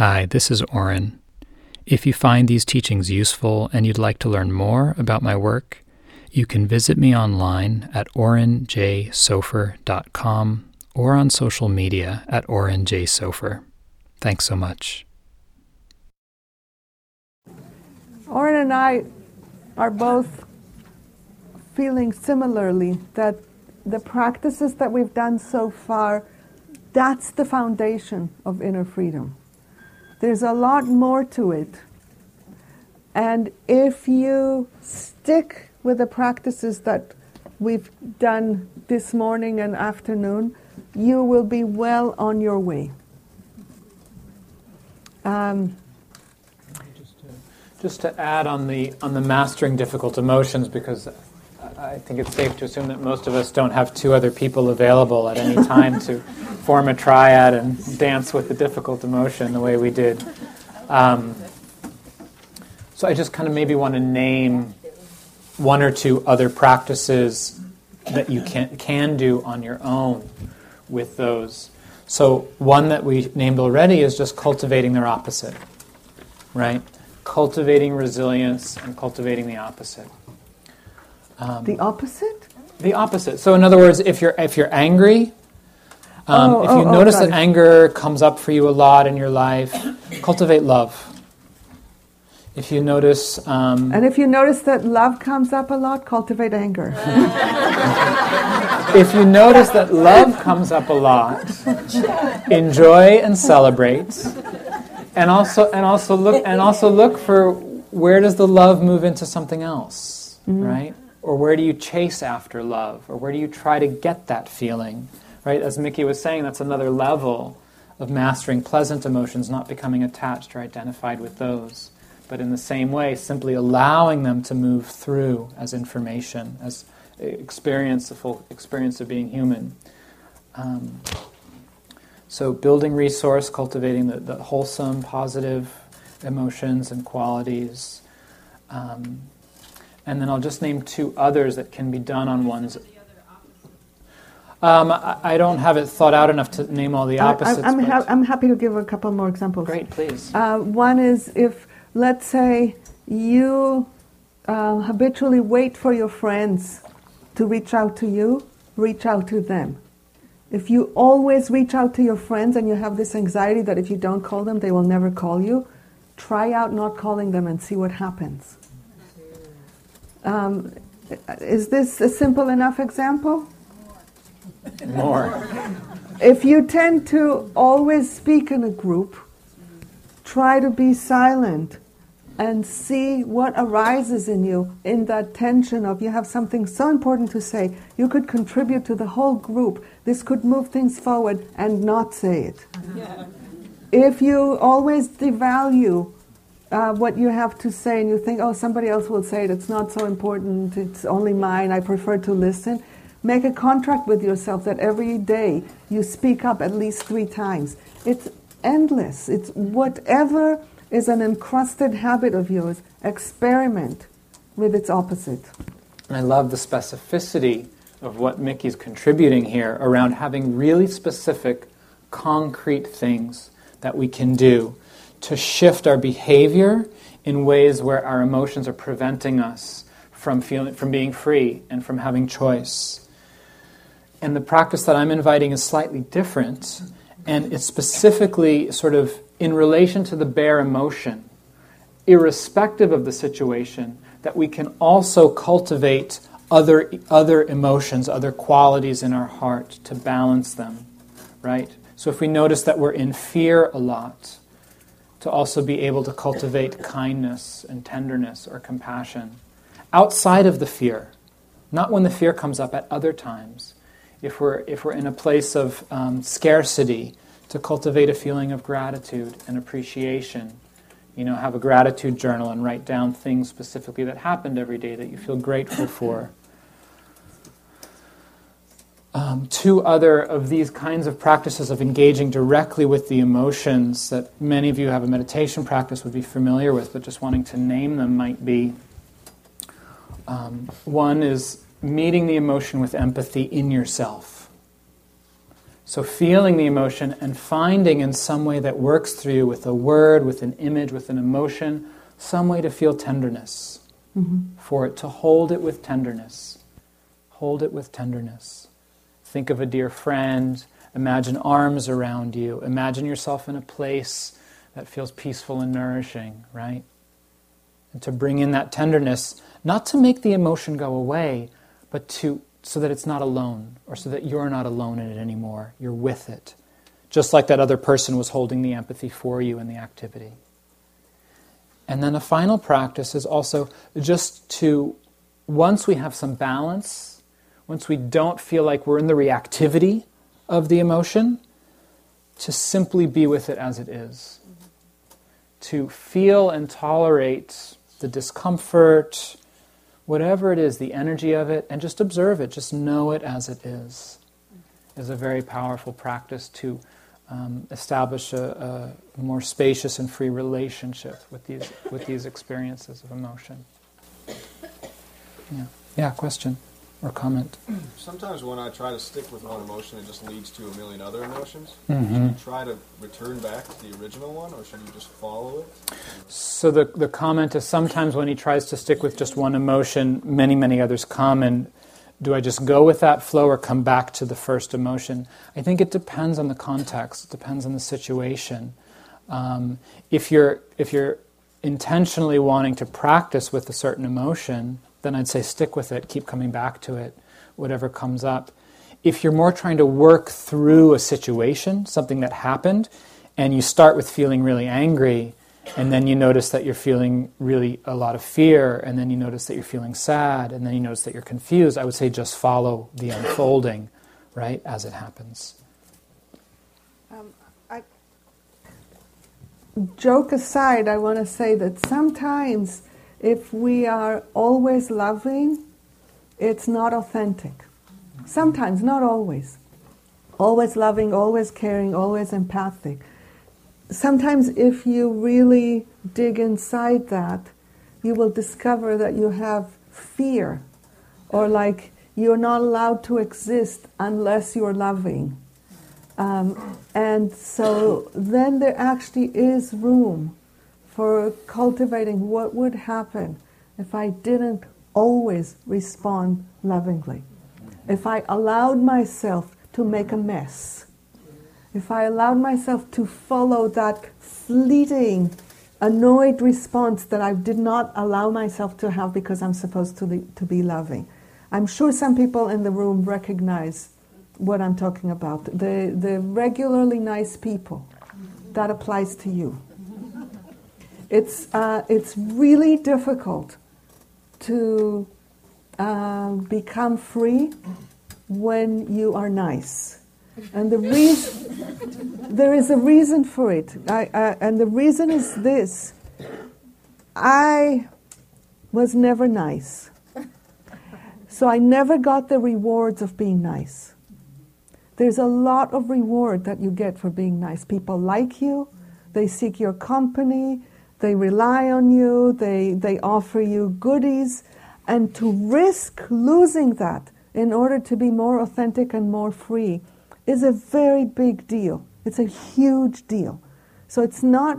Hi, this is Oren. If you find these teachings useful and you'd like to learn more about my work, you can visit me online at orenjsofer.com or on social media at orenjsofer. Thanks so much. Oren and I are both feeling similarly that the practices that we've done so far, that's the foundation of inner freedom. There's a lot more to it. And if you stick with the practices that we've done this morning and afternoon, you will be well on your way. Um, just to add on the on the mastering difficult emotions, because I think it's safe to assume that most of us don't have two other people available at any time to form a triad and dance with the difficult emotion the way we did. Um, so I just kind of maybe want to name one or two other practices that you can can do on your own with those. So one that we named already is just cultivating their opposite, right? Cultivating resilience and cultivating the opposite. Um, the opposite? The opposite. So, in other words, if you're if you're angry, um, oh, if you oh, oh notice oh, that anger comes up for you a lot in your life, cultivate love. If you notice, um, and if you notice that love comes up a lot, cultivate anger. if you notice that love comes up a lot, enjoy and celebrate, and also and also look and also look for where does the love move into something else, mm-hmm. right? Or where do you chase after love? Or where do you try to get that feeling? Right? As Miki was saying, that's another level of mastering pleasant emotions, not becoming attached or identified with those. But in the same way, simply allowing them to move through as information, as experience, the full experience of being human. Um, so, building resource, cultivating the, the wholesome, positive emotions and qualities. Um, and then I'll just name two others that can be done on one's. Um, I don't have it thought out enough to name all the opposites. I, am ha- I'm happy to give a couple more examples. Great, please. Uh, one is if, let's say, you uh, habitually wait for your friends to reach out to you, reach out to them. If you always reach out to your friends and you have this anxiety that if you don't call them, they will never call you, try out not calling them and see what happens. Um, is this a simple enough example? More. If you tend to always speak in a group, try to be silent and see what arises in you in that tension of you have something so important to say. You could contribute to the whole group. This could move things forward and not say it. Yeah. If you always devalue uh, what you have to say and you think, oh, somebody else will say it, it's not so important, it's only mine, I prefer to listen, make a contract with yourself that every day you speak up at least three times. It's endless. It's whatever is an encrusted habit of yours, experiment with its opposite. And I love the specificity of what Miki's contributing here around having really specific, concrete things that we can do to shift our behavior in ways where our emotions are preventing us from feeling from being free and from having choice. And the practice that I'm inviting is slightly different, and it's specifically sort of in relation to the bare emotion, irrespective of the situation, that we can also cultivate other, other emotions, other qualities in our heart to balance them, right? So if we notice that we're in fear a lot, to also be able to cultivate kindness and tenderness or compassion outside of the fear, not when the fear comes up at other times. If we're, if we're in a place of um, scarcity, to cultivate a feeling of gratitude and appreciation. You know, have a gratitude journal and write down things specifically that happened every day that you feel grateful for um, two other of these kinds of practices of engaging directly with the emotions that many of you have a meditation practice would be familiar with, but just wanting to name them might be um, one is meeting the emotion with empathy in yourself. So, feeling the emotion and finding in some way that works through you with a word, with an image, with an emotion, some way to feel tenderness Mm-hmm. for it, to hold it with tenderness. Hold it with tenderness. Think of a dear friend. Imagine arms around you. Imagine yourself in a place that feels peaceful and nourishing, right? And to bring in that tenderness, not to make the emotion go away, but to so that it's not alone, or so that you're not alone in it anymore. You're with it. Just like that other person was holding the empathy for you in the activity. And then a final practice is also just to, once we have some balance, once we don't feel like we're in the reactivity of the emotion, to simply be with it as it is. To feel and tolerate the discomfort, whatever it is, the energy of it, and just observe it, just know it as it is, is a very powerful practice to um, establish a, a, more spacious and free relationship with these with these experiences of emotion. Yeah, yeah. Question or comment? Sometimes when I try to stick with one emotion, it just leads to a million other emotions. Mm-hmm. Should you try to return back to the original one, or should you just follow it? So the the comment is sometimes when he tries to stick with just one emotion, many many others come and do I just go with that flow or come back to the first emotion? I think it depends on the context. It depends on the situation. Um, if you're if you're intentionally wanting to practice with a certain emotion, then I'd say stick with it. Keep coming back to it, whatever comes up. If you're more trying to work through a situation, something that happened, and you start with feeling really angry, and then you notice that you're feeling really a lot of fear, and then you notice that you're feeling sad, and then you notice that you're confused, I would say just follow the unfolding, right, as it happens. Um, I, joke aside, I want to say that sometimes if we are always loving, it's not authentic. Sometimes, not always. Always loving, always caring, always empathic sometimes if you really dig inside that, you will discover that you have fear or like you're not allowed to exist unless you're loving. Um, and so then there actually is room for cultivating what would happen if I didn't always respond lovingly. If I allowed myself to make a mess if I allowed myself to follow that fleeting, annoyed response that I did not allow myself to have because I'm supposed to, be, to be loving. I'm sure some people in the room recognize what I'm talking about. The, the regularly nice people, that applies to you. It's, uh, it's really difficult to uh, become free when you are nice and the reason, there is a reason for it. I, I, and the reason is this I was never nice. So I never got the rewards of being nice. There's a lot of reward that you get for being nice. People like you, they seek your company, they rely on you, they, they offer you goodies. And to risk losing that in order to be more authentic and more free is a very big deal. It's a huge deal. So it's not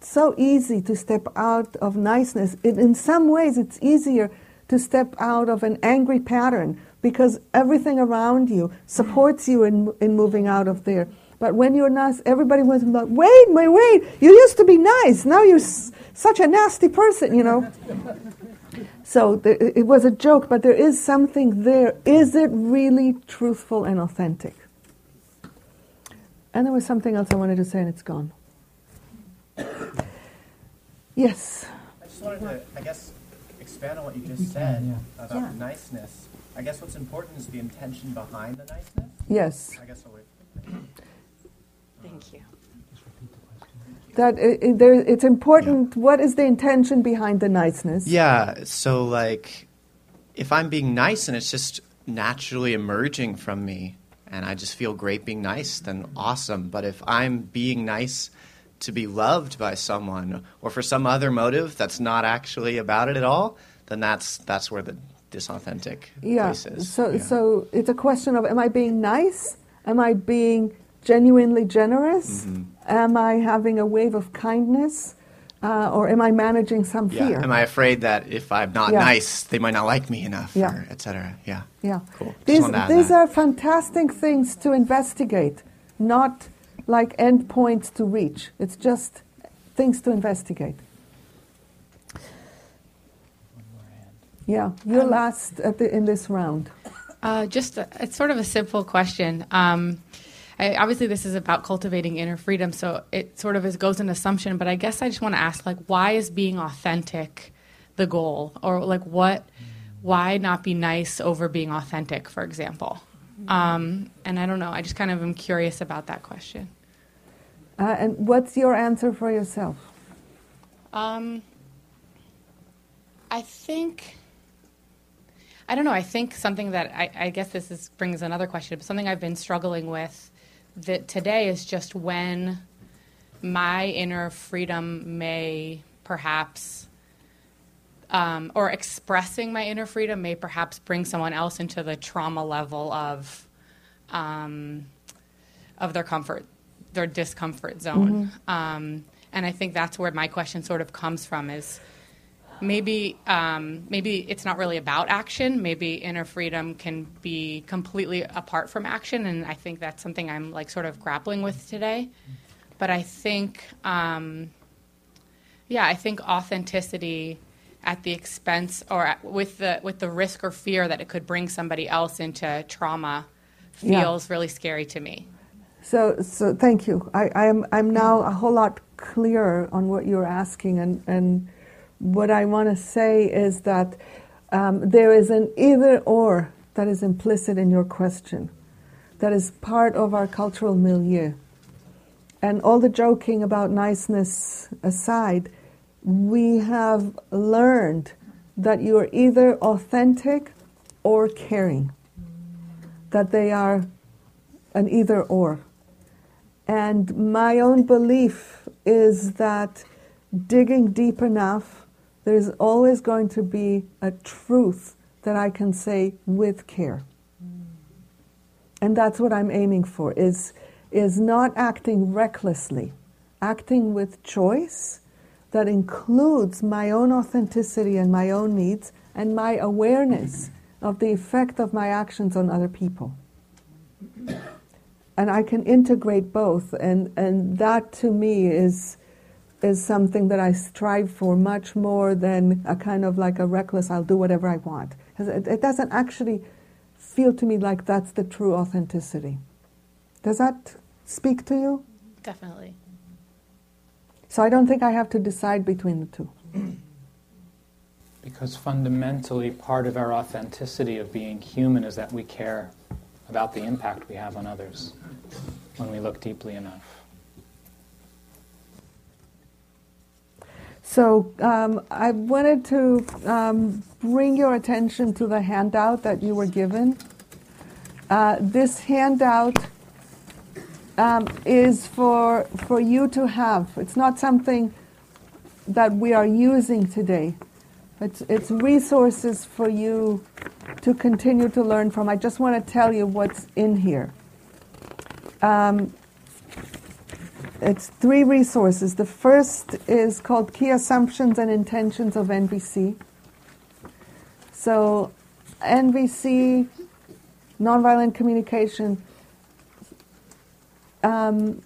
so easy to step out of niceness. It, in some ways, it's easier to step out of an angry pattern because everything around you supports you in, in moving out of there. But when you're nice, everybody was like, wait, wait, wait, you used to be nice. Now you're s- such a nasty person, you know. so there, it was a joke, but there is something there. Is it really truthful and authentic? And there was something else I wanted to say, and it's gone. yes. I just wanted to, I guess, expand on what you just said yeah. about Yeah. niceness. I guess what's important is the intention behind the niceness. Yes. I guess I'll wait. Thank you. That it, it, there, it's important. What is the intention behind the niceness? Yeah, so like if I'm being nice and it's just naturally emerging from me and I just feel great being nice, then awesome. But if I'm being nice to be loved by someone or for some other motive that's not actually about it at all, then that's that's where the disauthentic Yeah. place is. So, Yeah. so it's a question of am I being nice Am I being genuinely generous? Am I having a wave of kindness? Uh, or am I managing some Yeah. fear? Am I afraid that if I'm not Yeah. nice, they might not like me enough, Yeah. or et cetera? Yeah. Yeah. Cool. These, wanted to add these are fantastic things to investigate, not like endpoints to reach. It's just things to investigate. Yeah, you're Um, last at the, in this round. Uh, just a, it's sort of a simple question. Um, I, obviously, this is about cultivating inner freedom, so it sort of is, goes an assumption. But I guess I just want to ask, like, why is being authentic the goal, or like, what? Why not be nice over being authentic, for example? Um, and I don't know. I just kind of am curious about that question. Uh, and what's your answer for yourself? Um, I think. I don't know. I think something that I, I guess this is, brings another question, but something I've been struggling with that today is just when my inner freedom may perhaps, um, or expressing my inner freedom may perhaps bring someone else into the trauma level of, um, of their comfort, their discomfort zone. Um, and I think that's where my question sort of comes from is maybe um, maybe it's not really about action. Maybe inner freedom can be completely apart from action, and I think that's something I'm like sort of grappling with today. But I think, um, yeah, I think authenticity at the expense or at, with the with the risk or fear that it could bring somebody else into trauma Yeah. feels really scary to me. So, so thank you. I, I'm, I'm now a whole lot clearer on what you're asking, and, and what I want to say is that um, there is an either or that is implicit in your question, that is part of our cultural milieu. And all the joking about niceness aside, we have learned that you are either authentic or caring, that they are an either or. And my own belief is that digging deep enough, there's always going to be a truth that I can say with care. Mm. And that's what I'm aiming for is, is not acting recklessly, acting with choice that includes my own authenticity and my own needs and my awareness of the effect of my actions on other people and I can integrate both, and, and that to me is is something that I strive for much more than a kind of like a reckless I'll do whatever I want. It, it doesn't actually feel to me like that's the true authenticity. Does that speak to you? Definitely. So I don't think I have to decide between the two. Because fundamentally, part of our authenticity of being human is that we care about the impact we have on others when we look deeply enough. So um, I wanted to um, bring your attention to the handout that you were given. Uh, this handout um, is for for you to have. It's not something that we are using today. It's, it's resources for you to continue to learn from. I just want to tell you what's in here. Um, it's three resources. The first is called Key Assumptions and Intentions of NVC. So, NVC, nonviolent communication, um,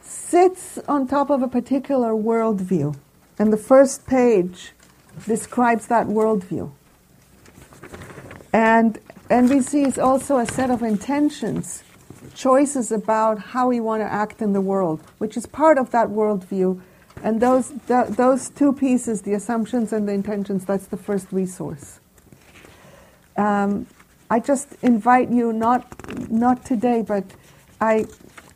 sits on top of a particular worldview. And the first page describes that worldview. And NVC is also a set of intentions, choices about how we want to act in the world, which is part of that worldview. And those, th- those two pieces, the assumptions and the intentions, that's the first resource. Um, I just invite you, not, not today, but I,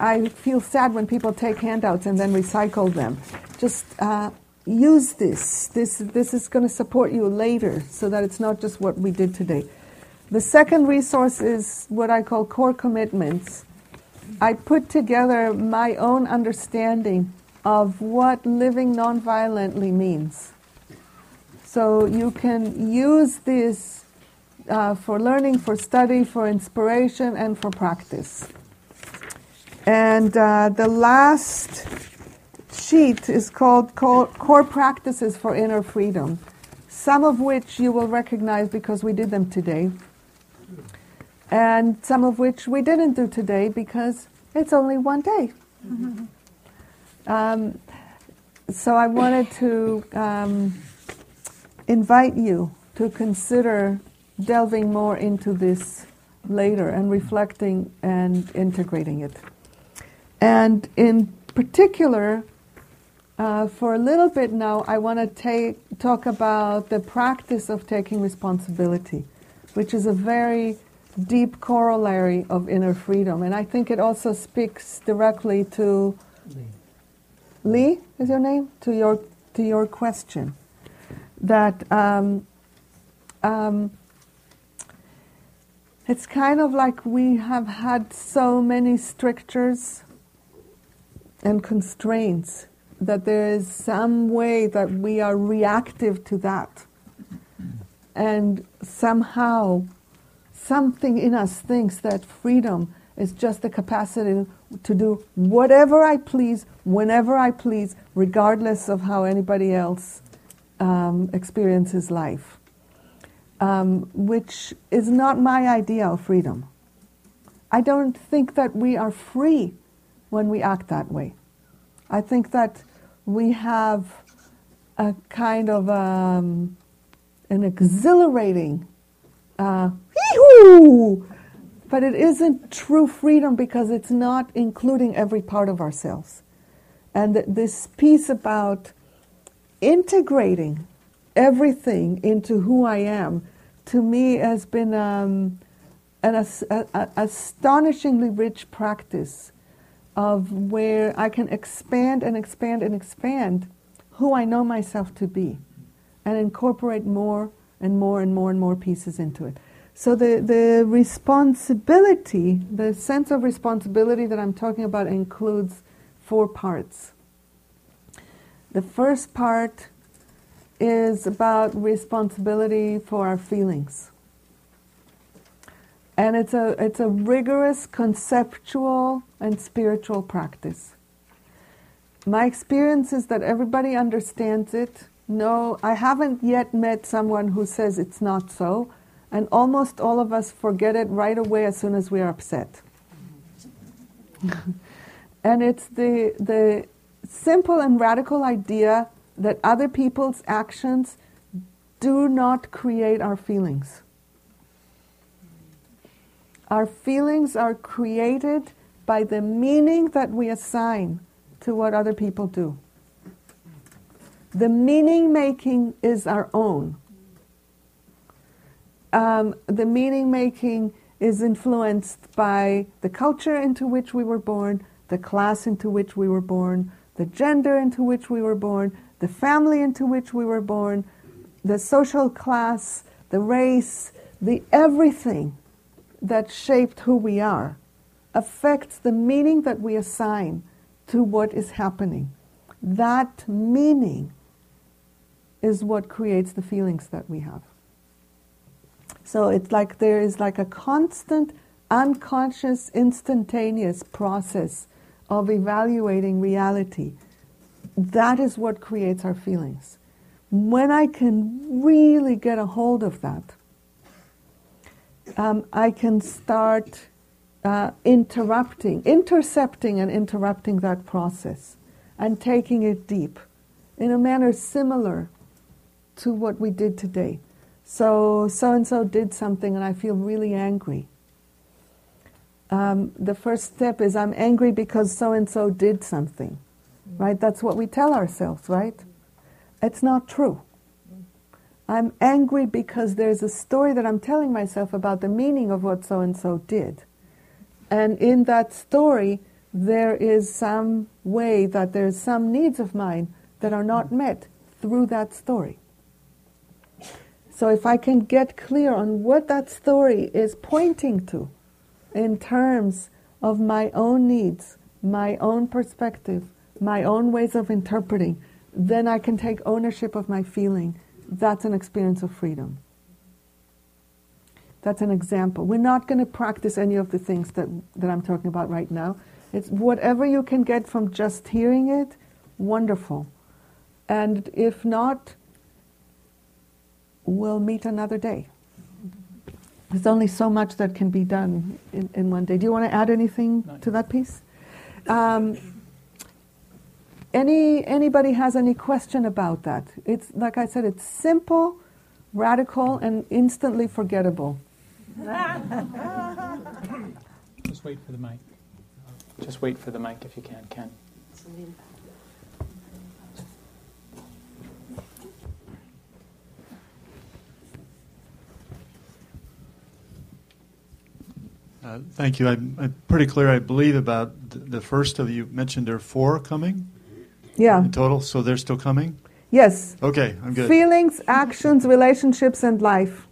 I feel sad when people take handouts and then recycle them. Just uh, use this. This, this is going to support you later so that it's not just what we did today. The second resource is what I call core commitments. I put together my own understanding of what living nonviolently means. So you can use this uh, for learning, for study, for inspiration, and for practice. And uh, the last sheet is called Core, Core Practices for Inner Freedom, some of which you will recognize because we did them today, and some of which we didn't do today because it's only one day. Um, so I wanted to um, invite you to consider delving more into this later and reflecting and integrating it. And in particular, uh, for a little bit now, I want to take, talk about the practice of taking responsibility, which is a very deep corollary of inner freedom. And I think it also speaks directly to Lee, is your name? To your, to your question. That um, um, it's kind of like we have had so many strictures and constraints that there is some way that we are reactive to that. And somehow, something in us thinks that freedom is just the capacity to do whatever I please, whenever I please, regardless of how anybody else um, experiences life, um, which is not my idea of freedom. I don't think that we are free when we act that way. I think that we have a kind of um, an exhilarating, uh, but it isn't true freedom because it's not including every part of ourselves. And this piece about integrating everything into who I am, to me, has been um, an a- a- astonishingly rich practice of where I can expand and expand and expand who I know myself to be and incorporate more and more and more and more pieces into it. So the, the responsibility, the sense of responsibility that I'm talking about includes four parts. The first part is about responsibility for our feelings. And it's a, it's a rigorous conceptual and spiritual practice. My experience is that everybody understands it. No, I haven't yet met someone who says it's not so, and almost all of us forget it right away as soon as we are upset. and it's the, the simple and radical idea that other people's actions do not create our feelings. Our feelings are created by the meaning that we assign to what other people do. The meaning making is our own. Um, the meaning making is influenced by the culture into which we were born, the class into which we were born, the gender into which we were born, the family into which we were born, the social class, the race, the everything that shaped who we are affects the meaning that we assign to what is happening. That meaning is what creates the feelings that we have. So it's like there is like a constant, unconscious, instantaneous process of evaluating reality. That is what creates our feelings. When I can really get a hold of that, um, I can start uh, interrupting, intercepting and interrupting that process and taking it deep in a manner similar to what we did today. So, so and so did something and I feel really angry. Um, the first step is I'm angry because so and so did something, right? That's what we tell ourselves, right? It's not true. I'm angry because there's a story that I'm telling myself about the meaning of what so and so did. And in that story, there is some way that there's some needs of mine that are not met through that story. So if I can get clear on what that story is pointing to in terms of my own needs, my own perspective, my own ways of interpreting, then I can take ownership of my feeling. That's an experience of freedom. That's an example. We're not going to practice any of the things that, that I'm talking about right now It's whatever you can get from just hearing it, wonderful. And if not, we'll meet another day. There's only so much that can be done in, in one day. Do you want to add anything Not to that piece? Um, any anybody has any question about that? It's like I said, it's simple, radical, and instantly forgettable. Just wait for the mic. Just wait for the mic if you can, Ken. Uh, Thank you. I'm I'm pretty clear, I believe, about the first of you mentioned there are four coming Yeah. in total, so they're still coming? Yes. Okay, I'm good. Feelings, actions, relationships, and life.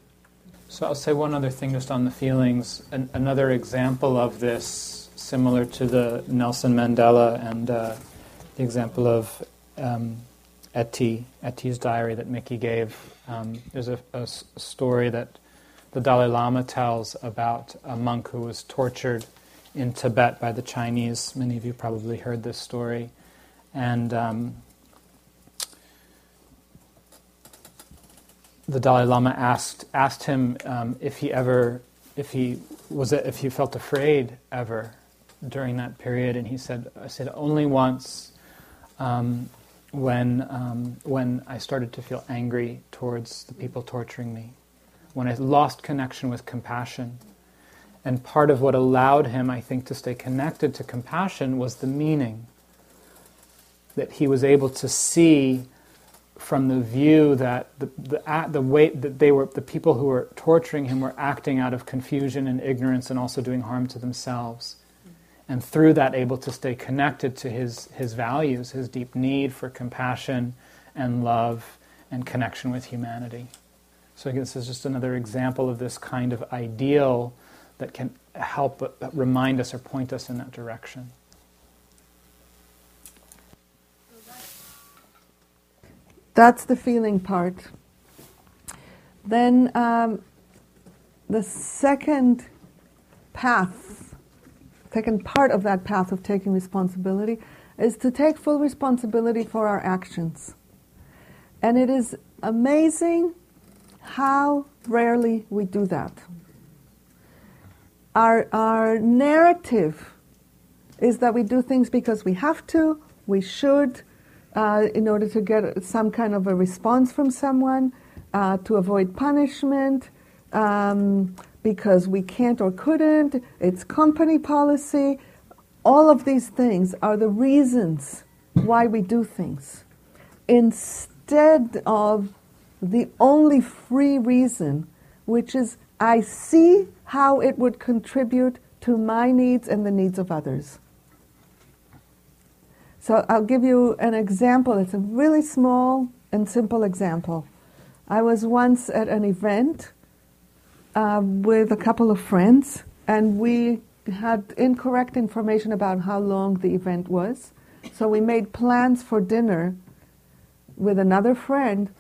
So I'll say one other thing just on the feelings. An, another example of this, similar to the Nelson Mandela and uh, the example of um, Etty, Etty's diary that Miki gave. Um, there's a, a s- story that the Dalai Lama tells about a monk who was tortured in Tibet by the Chinese. Many of you probably heard this story. And um, the Dalai Lama asked asked him um, if he ever if he was if he felt afraid ever during that period, and he said I said only once um, when um, when I started to feel angry towards the people torturing me, when I lost connection with compassion. And part of what allowed him, I think, to stay connected to compassion was the meaning that he was able to see from the view that the, the, the way that they were the people who were torturing him were acting out of confusion and ignorance and also doing harm to themselves and through that able to stay connected to his, his values his deep need for compassion and love and connection with humanity so I guess this is just another example of this kind of ideal that can help remind us or point us in that direction That's the feeling part. Then um, the second path, second part of that path of taking responsibility is to take full responsibility for our actions. And it is amazing how rarely we do that. Our, our narrative is that we do things because we have to, we should, uh, in order to get some kind of a response from someone, uh, to avoid punishment, um, because we can't or couldn't, it's company policy. All of these things are the reasons why we do things. Instead of the only free reason, which is I see how it would contribute to my needs and the needs of others. So I'll give you an example. It's a really small and simple example. I was once at an event uh, with a couple of friends, and we had incorrect information about how long the event was. So we made plans for dinner with another friend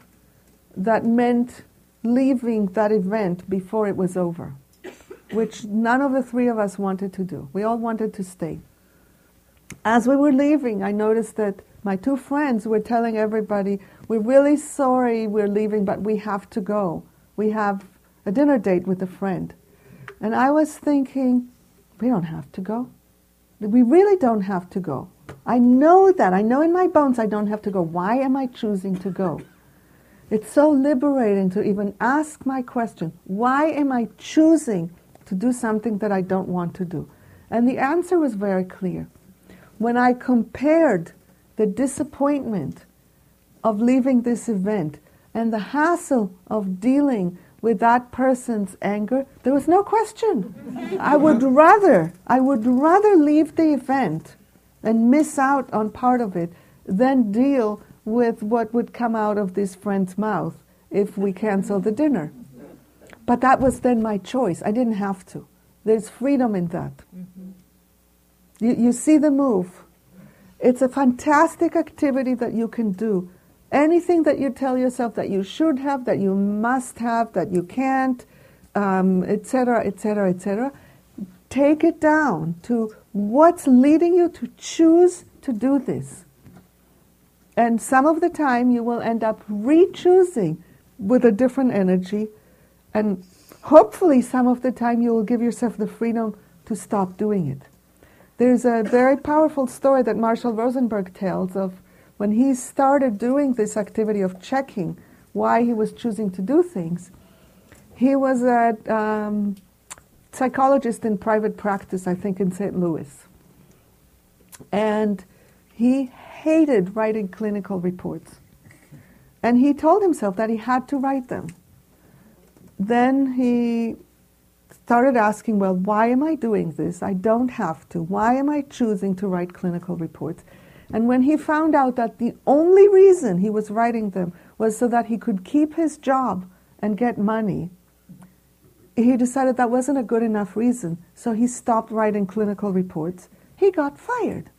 that meant leaving that event before it was over, which none of the three of us wanted to do. We all wanted to stay. As we were leaving, I noticed that my two friends were telling everybody, We're really sorry we're leaving, but we have to go. We have a dinner date with a friend. And I was thinking, We don't have to go. We really don't have to go. I know that. I know in my bones I don't have to go. Why am I choosing to go? It's so liberating to even ask my question why am I choosing to do something that I don't want to do? And the answer was very clear. When I compared the disappointment of leaving this event and the hassle of dealing with that person's anger, there was no question. I would rather, I would rather leave the event and miss out on part of it than deal with what would come out of this friend's mouth if we cancel the dinner. But that was then my choice. I didn't have to. There's freedom in that. Mm-hmm. You, you see the move. It's a fantastic activity that you can do. Anything that you tell yourself that you should have, that you must have, that you can't, etc., etc., etc., take it down to what's leading you to choose to do this. And some of the time you will end up re choosing with a different energy, and hopefully, some of the time you will give yourself the freedom to stop doing it. There's a very powerful story that Marshall Rosenberg tells of when he started doing this activity of checking why he was choosing to do things. He was a um, psychologist in private practice, I think, in St. Louis. And he hated writing clinical reports. And he told himself that he had to write them. Then he started asking, well, why am I doing this? I don't have to. Why am I choosing to write clinical reports? And when he found out that the only reason he was writing them was so that he could keep his job and get money, he decided that wasn't a good enough reason. So he stopped writing clinical reports. He got fired.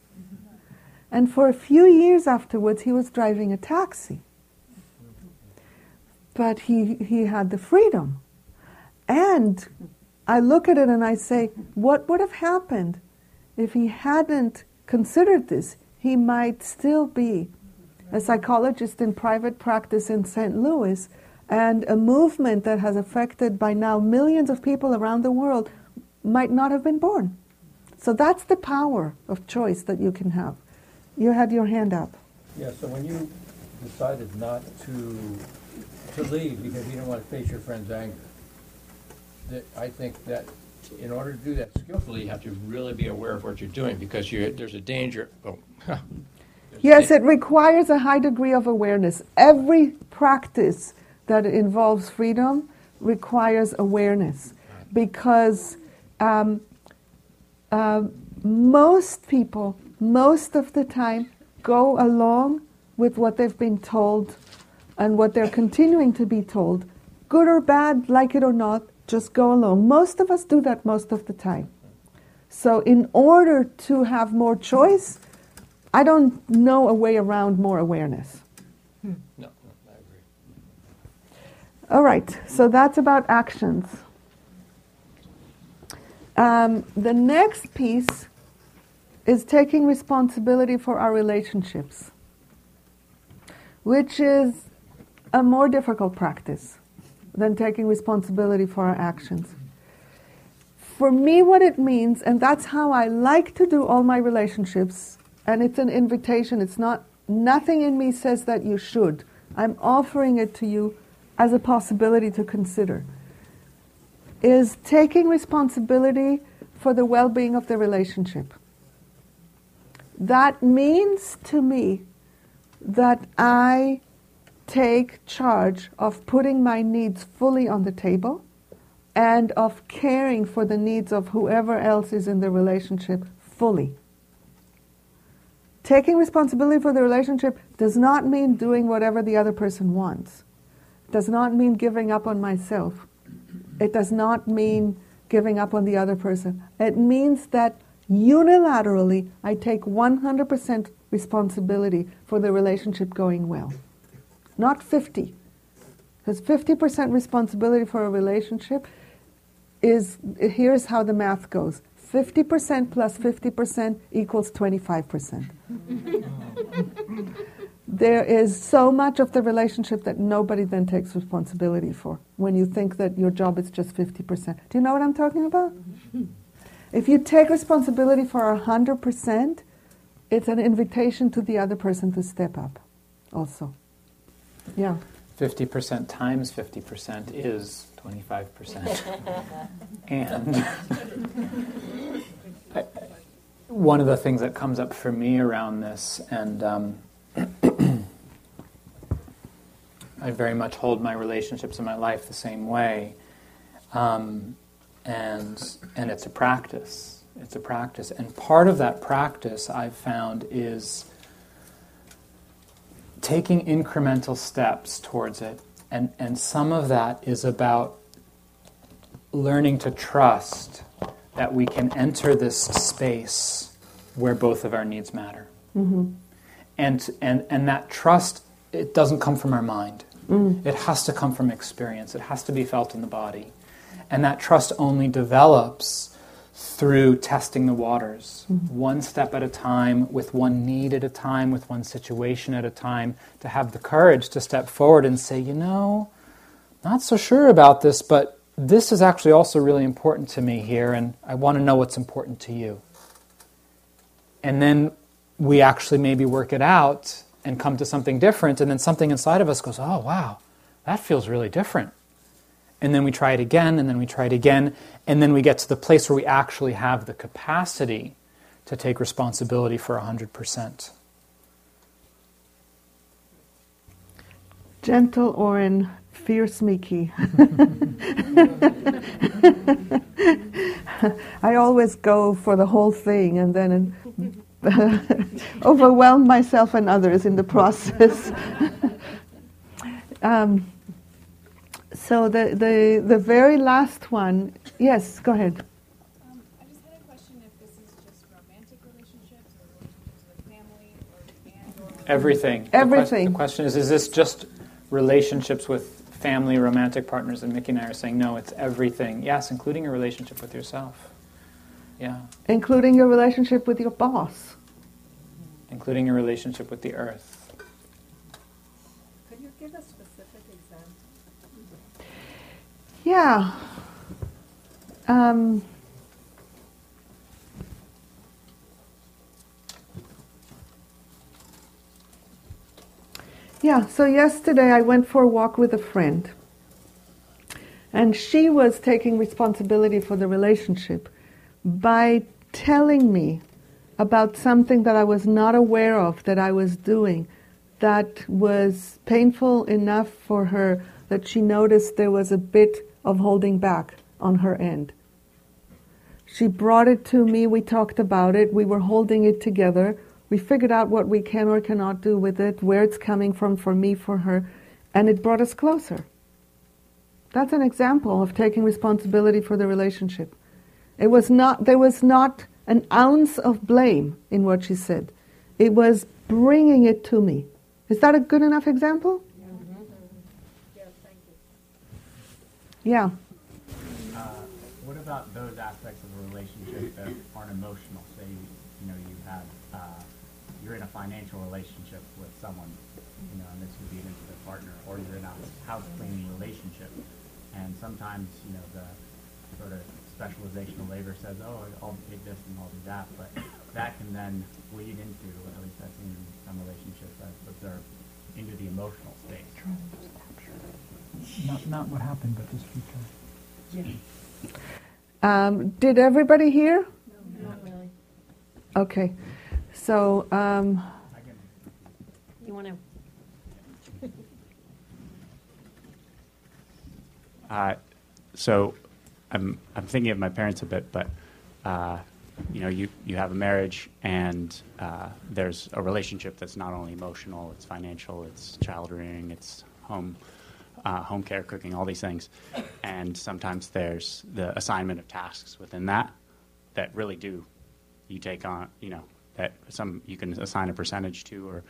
And for a few years afterwards, he was driving a taxi. But he, he had the freedom. And I look at it and I say, what would have happened if he hadn't considered this? He might still be a psychologist in private practice in St. Louis, and a movement that has affected by now millions of people around the world might not have been born. So that's the power of choice that you can have. You had your hand up. Yeah, so when you decided not to to leave because you didn't want to face your friend's anger, that I think that in order to do that skillfully, you have to really be aware of what you're doing because you there's a danger. Oh, yes, it requires a high degree of awareness. Every practice that involves freedom requires awareness because um, uh, most people, most of the time, go along with what they've been told and what they're continuing to be told, good or bad, like it or not, just go along. Most of us do that most of the time. So, in order to have more choice, I don't know a way around more awareness. no, no, I agree. All right, so that's about actions. Um, the next piece is taking responsibility for our relationships, which is a more difficult practice than taking responsibility for our actions. For me, what it means, and that's how I like to do all my relationships, and it's an invitation, it's not, nothing in me says that you should. I'm offering it to you as a possibility to consider, is taking responsibility for the well being of the relationship. That means to me that I take charge of putting my needs fully on the table and of caring for the needs of whoever else is in the relationship fully. Taking responsibility for the relationship does not mean doing whatever the other person wants. It does not mean giving up on myself. It does not mean giving up on the other person. It means that unilaterally I take 100% responsibility for the relationship going well not 50. Because 50% responsibility for a relationship is here's how the math goes 50% plus 50% equals 25%. there is so much of the relationship that nobody then takes responsibility for when you think that your job is just 50%. Do you know what I'm talking about? If you take responsibility for 100%, it's an invitation to the other person to step up also. Yeah. 50% times 50% is 25%. and I, one of the things that comes up for me around this, and um, I very much hold my relationships in my life the same way, um, and, and it's a practice. It's a practice. And part of that practice I've found is taking incremental steps towards it. And, and some of that is about learning to trust that we can enter this space where both of our needs matter. Mm-hmm. And, and, and that trust, it doesn't come from our mind. Mm. It has to come from experience. It has to be felt in the body. And that trust only develops through testing the waters, mm-hmm. one step at a time, with one need at a time, with one situation at a time, to have the courage to step forward and say, you know, not so sure about this, but this is actually also really important to me here, and I want to know what's important to you. And then we actually maybe work it out and come to something different, and then something inside of us goes, oh, wow, that feels really different. And then we try it again, and then we try it again, and then we get to the place where we actually have the capacity to take responsibility for 100%. Gentle or in fierce Miki. I always go for the whole thing and then overwhelm myself and others in the process. um, so the, the, the very last one, yes, go ahead. Um, I just had a question if this is just romantic relationships or relationships with family or and or Everything. The Everything. The question is is this just relationships with family, romantic partners? And Miki and I are saying, no, it's everything. Yes, including your relationship with yourself. Yeah. Including your relationship with your boss. Including your relationship with the earth. Could you give a specific example? Yeah. Um, yeah, so yesterday I went for a walk with a friend. And she was taking responsibility for the relationship by telling me about something that I was not aware of that I was doing that was painful enough for her that she noticed there was a bit of holding back on her end. She brought it to me, we talked about it, we were holding it together, we figured out what we can or cannot do with it, where it's coming from for me, for her, and it brought us closer. That's an example of taking responsibility for the relationship. It was not, there was not an ounce of blame in what she said. It was bringing it to me. Is that a good enough example? Yes, thank you. Yeah. Uh, what about those aspects of a relationship that aren't emotional? Say, you know, you have, uh, you're in a financial relationship with someone, you know, and this could be an intimate partner, or you're in a house cleaning relationship, and sometimes, you know, the sort of specialization of labor says, oh, I'll take this and I'll do that, but that can then bleed into, at least I've seen in some relationships I've observed, into the emotional state. Not, not what happened, but just future. Um, did everybody hear? No, not really. Okay. So, um, I can You want to? Uh, so I'm, I'm thinking of my parents a bit, but uh, you know, you, you have a marriage and uh, there's a relationship that's not only emotional, it's financial, it's child rearing, it's home, uh, home care, cooking, all these things. And sometimes there's the assignment of tasks within that that really do you take on, you know, that some you can assign a percentage to, or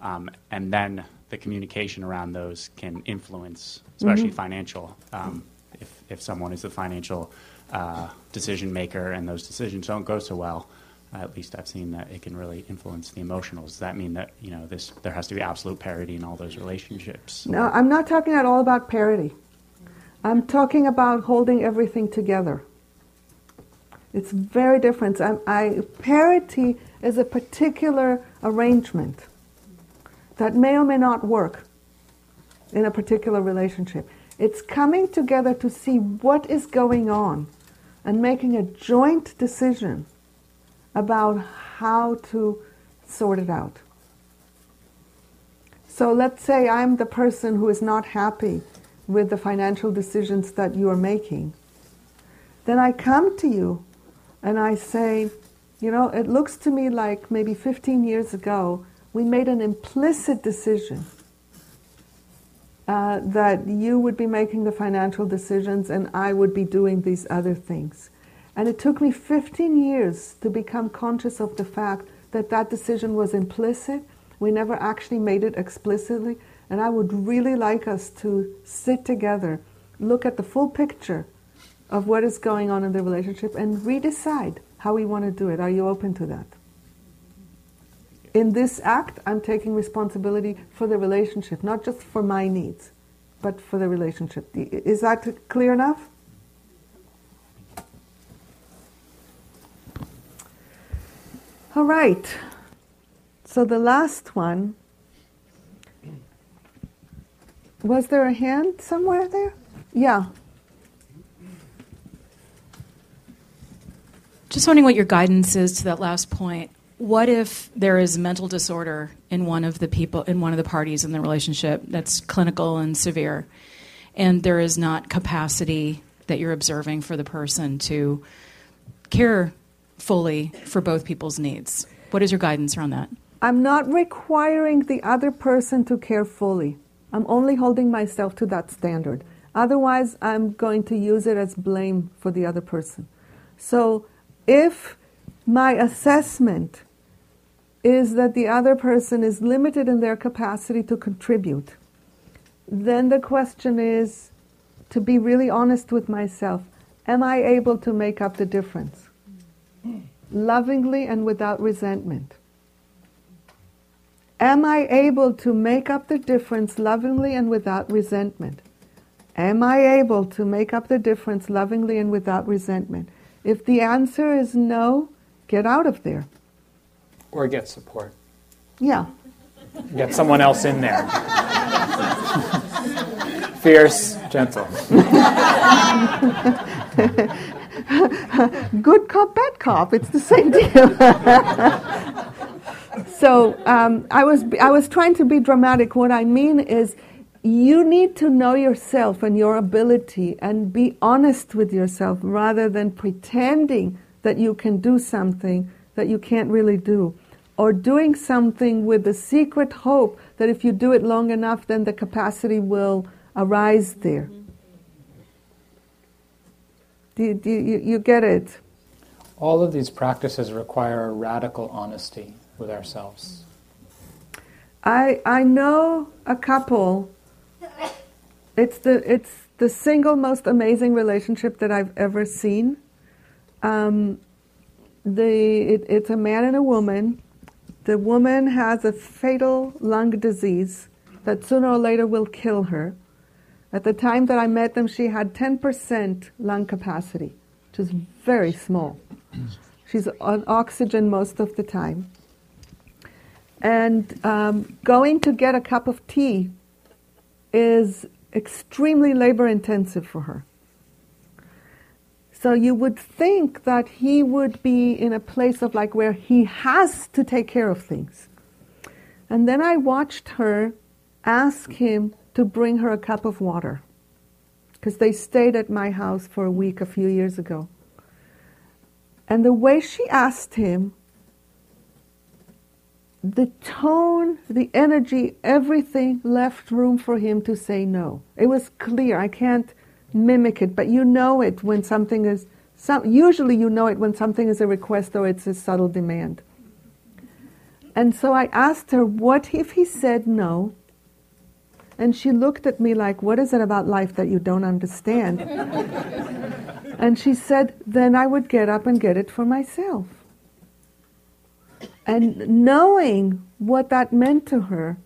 um, and then the communication around those can influence, especially financial. Um, if if someone is the financial uh, decision maker and those decisions don't go so well, at least I've seen that it can really influence the emotionals. Does that mean that you know this there has to be absolute parity in all those relationships? no, I'm not talking at all about parity. I'm talking about holding everything together. It's very different. I, I, parity is a particular arrangement that may or may not work in a particular relationship. It's coming together to see what is going on and making a joint decision about how to sort it out. So let's say I'm the person who is not happy with the financial decisions that you are making. Then I come to you and I say, you know, it looks to me like maybe 15 years ago we made an implicit decision uh, that you would be making the financial decisions and I would be doing these other things. And it took me 15 years to become conscious of the fact that that decision was implicit. We never actually made it explicitly. And I would really like us to sit together, look at the full picture of what is going on in the relationship and redecide how we want to do it. Are you open to that? In this act, I'm taking responsibility for the relationship, not just for my needs, but for the relationship. Is that clear enough? All right. So the last one. Was there a hand somewhere there? Yeah. Just wondering what your guidance is to that last point. What if there is mental disorder in one of the people, in one of the parties in the relationship that's clinical and severe, and there is not capacity that you're observing for the person to care fully for both people's needs? What is your guidance around that? I'm not requiring the other person to care fully. I'm only holding myself to that standard. Otherwise, I'm going to use it as blame for the other person. So, if my assessment is that the other person is limited in their capacity to contribute, then the question is to be really honest with myself Am I able to make up the difference? Lovingly and without resentment. Am I able to make up the difference lovingly and without resentment? Am I able to make up the difference lovingly and without resentment? If the answer is no, get out of there. Or get support. Yeah. Get someone else in there. Fierce, gentle. Good cop, bad cop. It's the same deal. so um, I was I was trying to be dramatic. What I mean is, you need to know yourself and your ability, and be honest with yourself, rather than pretending that you can do something that you can't really do, or doing something with the secret hope that if you do it long enough, then the capacity will arise there. Do, you, do you, you get it? All of these practices require a radical honesty with ourselves. I I know a couple. It's the it's the single most amazing relationship that I've ever seen. Um, the it, it's a man and a woman. The woman has a fatal lung disease that sooner or later will kill her. At the time that I met them, she had 10% lung capacity, which is very small. She's on oxygen most of the time. And um, going to get a cup of tea is extremely labor intensive for her. So you would think that he would be in a place of like where he has to take care of things. And then I watched her ask him to bring her a cup of water because they stayed at my house for a week a few years ago. And the way she asked him, the tone, the energy, everything left room for him to say no. It was clear. I can't mimic it, but you know it when something is. Some, usually, you know it when something is a request or it's a subtle demand. And so I asked her, What if he said no? And she looked at me like, What is it about life that you don't understand? and she said, Then I would get up and get it for myself. And knowing what that meant to her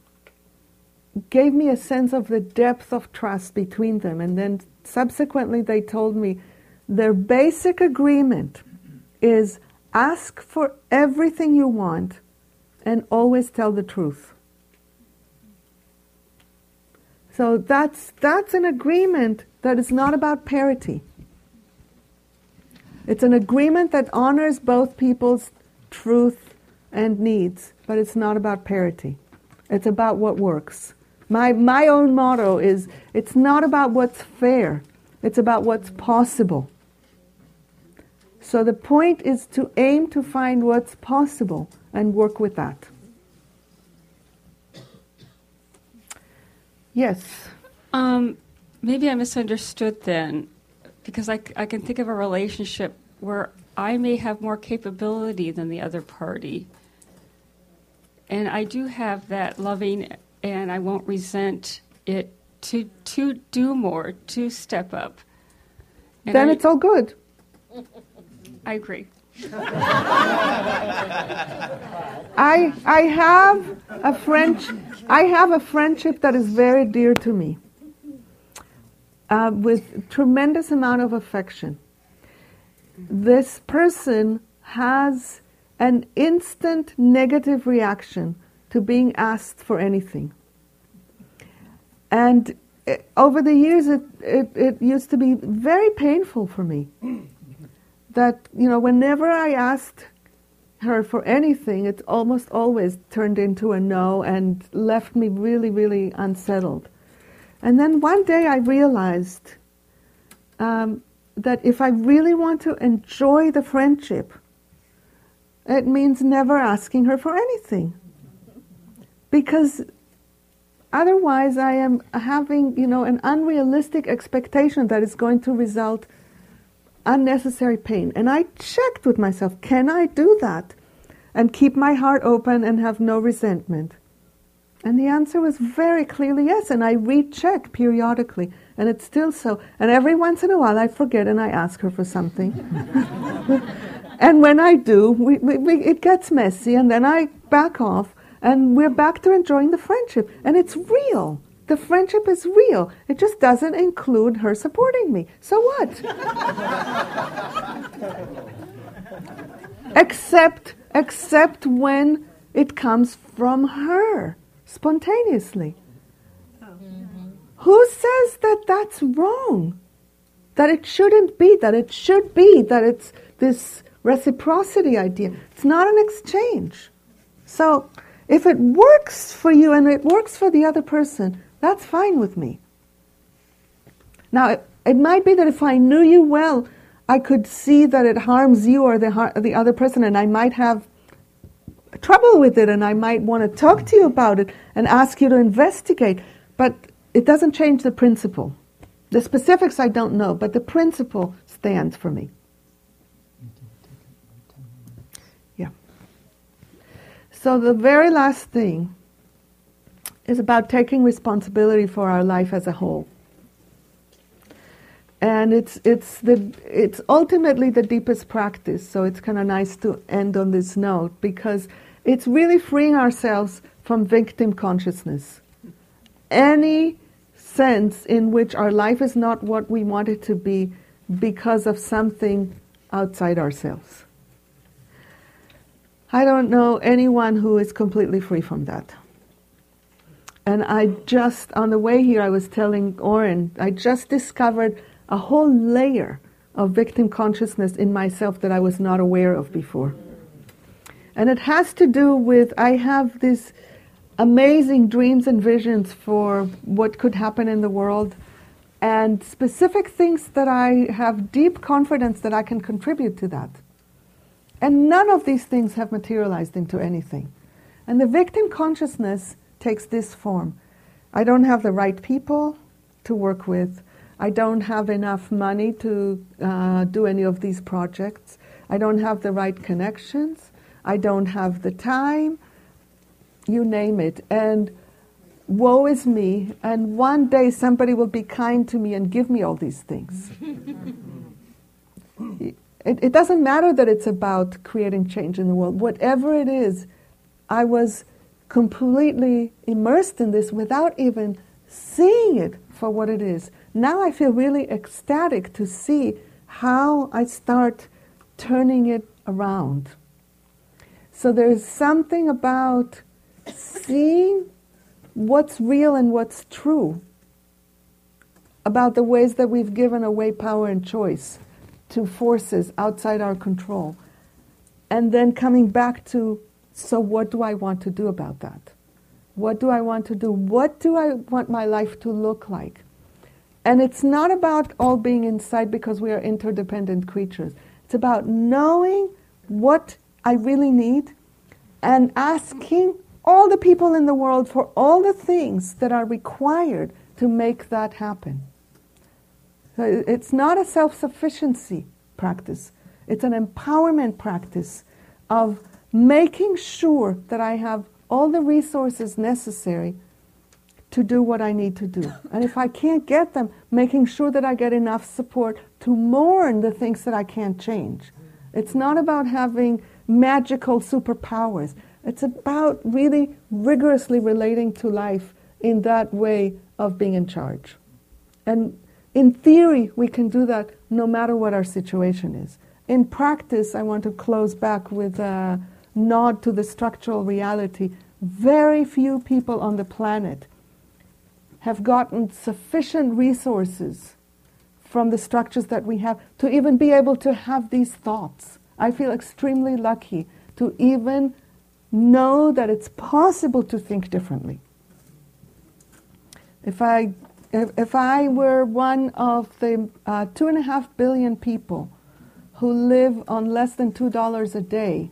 gave me a sense of the depth of trust between them. And then subsequently, they told me their basic agreement is ask for everything you want and always tell the truth. So that's, that's an agreement that is not about parity. It's an agreement that honors both people's truth and needs, but it's not about parity. It's about what works. My, my own motto is it's not about what's fair, it's about what's possible. So the point is to aim to find what's possible and work with that. Yes. Um, maybe I misunderstood then, because I, I can think of a relationship where I may have more capability than the other party. And I do have that loving, and I won't resent it to, to do more, to step up. And then I- it's all good. I agree. I I have a French I have a friendship that is very dear to me, uh, with tremendous amount of affection. This person has an instant negative reaction to being asked for anything, and uh, over the years, it, it it used to be very painful for me. That you know, whenever I asked her for anything, it almost always turned into a no and left me really, really unsettled. And then one day I realized um, that if I really want to enjoy the friendship, it means never asking her for anything. Because otherwise I am having, you know, an unrealistic expectation that is going to result unnecessary pain. And I checked with myself, can I do that and keep my heart open and have no resentment? And the answer was very clearly yes. And I recheck periodically, and it's still so. And every once in a while, I forget and I ask her for something. and when I do, we, we, we, it gets messy, and then I back off, and we're back to enjoying the friendship. And it's real. The friendship is real. It just doesn't include her supporting me. So what? except except when it comes from her spontaneously. Who says that that's wrong? That it shouldn't be, that it should be, that it's this reciprocity idea. It's not an exchange. So if it works for you and it works for the other person, that's fine with me. Now, it, it might be that if I knew you well, I could see that it harms you or the, har- the other person, and I might have trouble with it, and I might want to talk to you about it and ask you to investigate. But it doesn't change the principle. The specifics I don't know, but the principle stands for me. Yeah. So the very last thing is about taking responsibility for our life as a whole. And it's, it's, the, it's ultimately the deepest practice, so it's kind of nice to end on this note because it's really freeing ourselves from victim consciousness. Any sense in which our life is not what we want it to be because of something outside ourselves. I don't know anyone who is completely free from that. And I just, on the way here, I was telling Oren, I just discovered a whole layer of victim consciousness in myself that I was not aware of before. And it has to do with I have these amazing dreams and visions for what could happen in the world and specific things that I have deep confidence that I can contribute to that. And none of these things have materialized into anything. And the victim consciousness takes this form. I don't have the right people to work with. I don't have enough money to uh, do any of these projects. I don't have the right connections. I don't have the time. You name it. And woe is me. And one day somebody will be kind to me and give me all these things. it, it doesn't matter that it's about creating change in the world. Whatever it is, I was completely immersed in this without even seeing it for what it is. Now I feel really ecstatic to see how I start turning it around. So there's something about seeing what's real and what's true about the ways that we've given away power and choice to forces outside our control. And then coming back to so, what do I want to do about that? What do I want to do? What do I want my life to look like? And it's not about all being inside because we are interdependent creatures. It's about knowing what I really need and asking all the people in the world for all the things that are required to make that happen. So it's not a self sufficiency practice, it's an empowerment practice of making sure that I have all the resources necessary to do what I need to do. And if I can't get them, making sure that I get enough support to mourn the things that I can't change. It's not about having magical superpowers. It's about really rigorously relating to life in that way of being in charge. And in theory, we can do that no matter what our situation is. In practice, I want to close back with a nod to the structural reality. Very few people on the planet have gotten sufficient resources from the structures that we have to even be able to have these thoughts. I feel extremely lucky to even know that it's possible to think differently. If I, if, if I were one of the uh, two and a half billion people who live on less than $2 a day,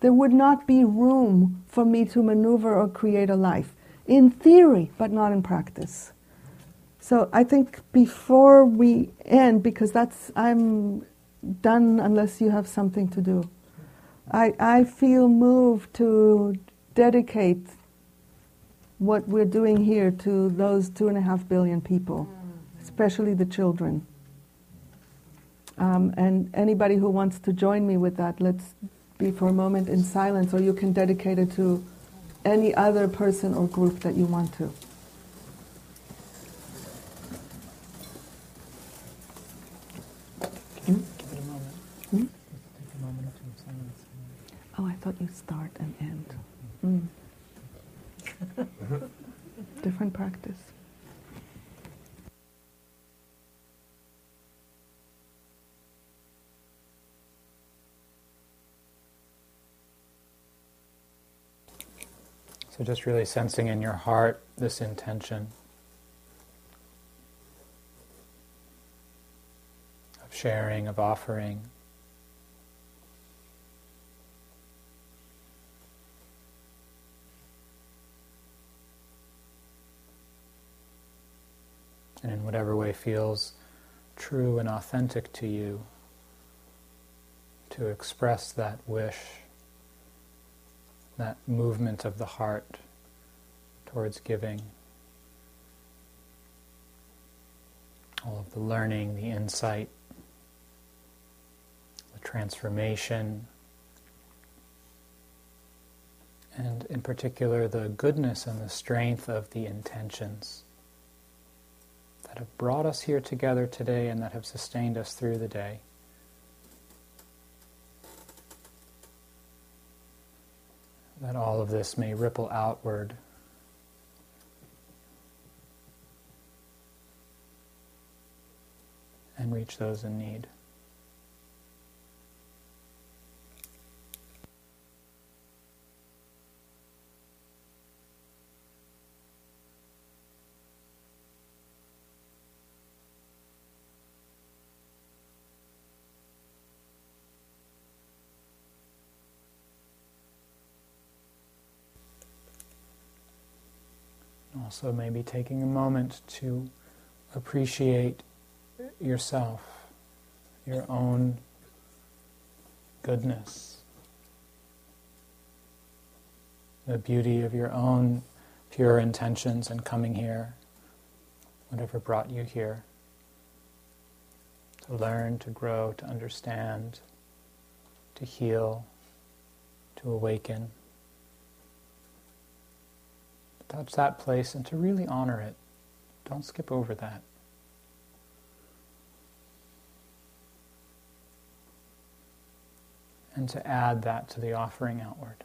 there would not be room for me to maneuver or create a life. In theory, but not in practice. So I think before we end, because that's I'm done unless you have something to do. I, I feel moved to dedicate what we're doing here to those two and a half billion people, especially the children. Um, and anybody who wants to join me with that, let's be for a moment in silence, or you can dedicate it to any other person or group that you want to. Hmm? Oh, I thought you start and end. Mm. Different practice. So just really sensing in your heart this intention of sharing, of offering. And in whatever way feels true and authentic to you, to express that wish that movement of the heart towards giving. All of the learning, the insight, the transformation, and in particular the goodness and the strength of the intentions that have brought us here together today and that have sustained us through the day. That all of this may ripple outward. And reach those in need. Also, maybe taking a moment to appreciate yourself, your own goodness, the beauty of your own pure intentions and coming here, whatever brought you here, to learn, to grow, to understand, to heal, to awaken touch that place and to really honor it. Don't skip over that. And to add that to the offering outward.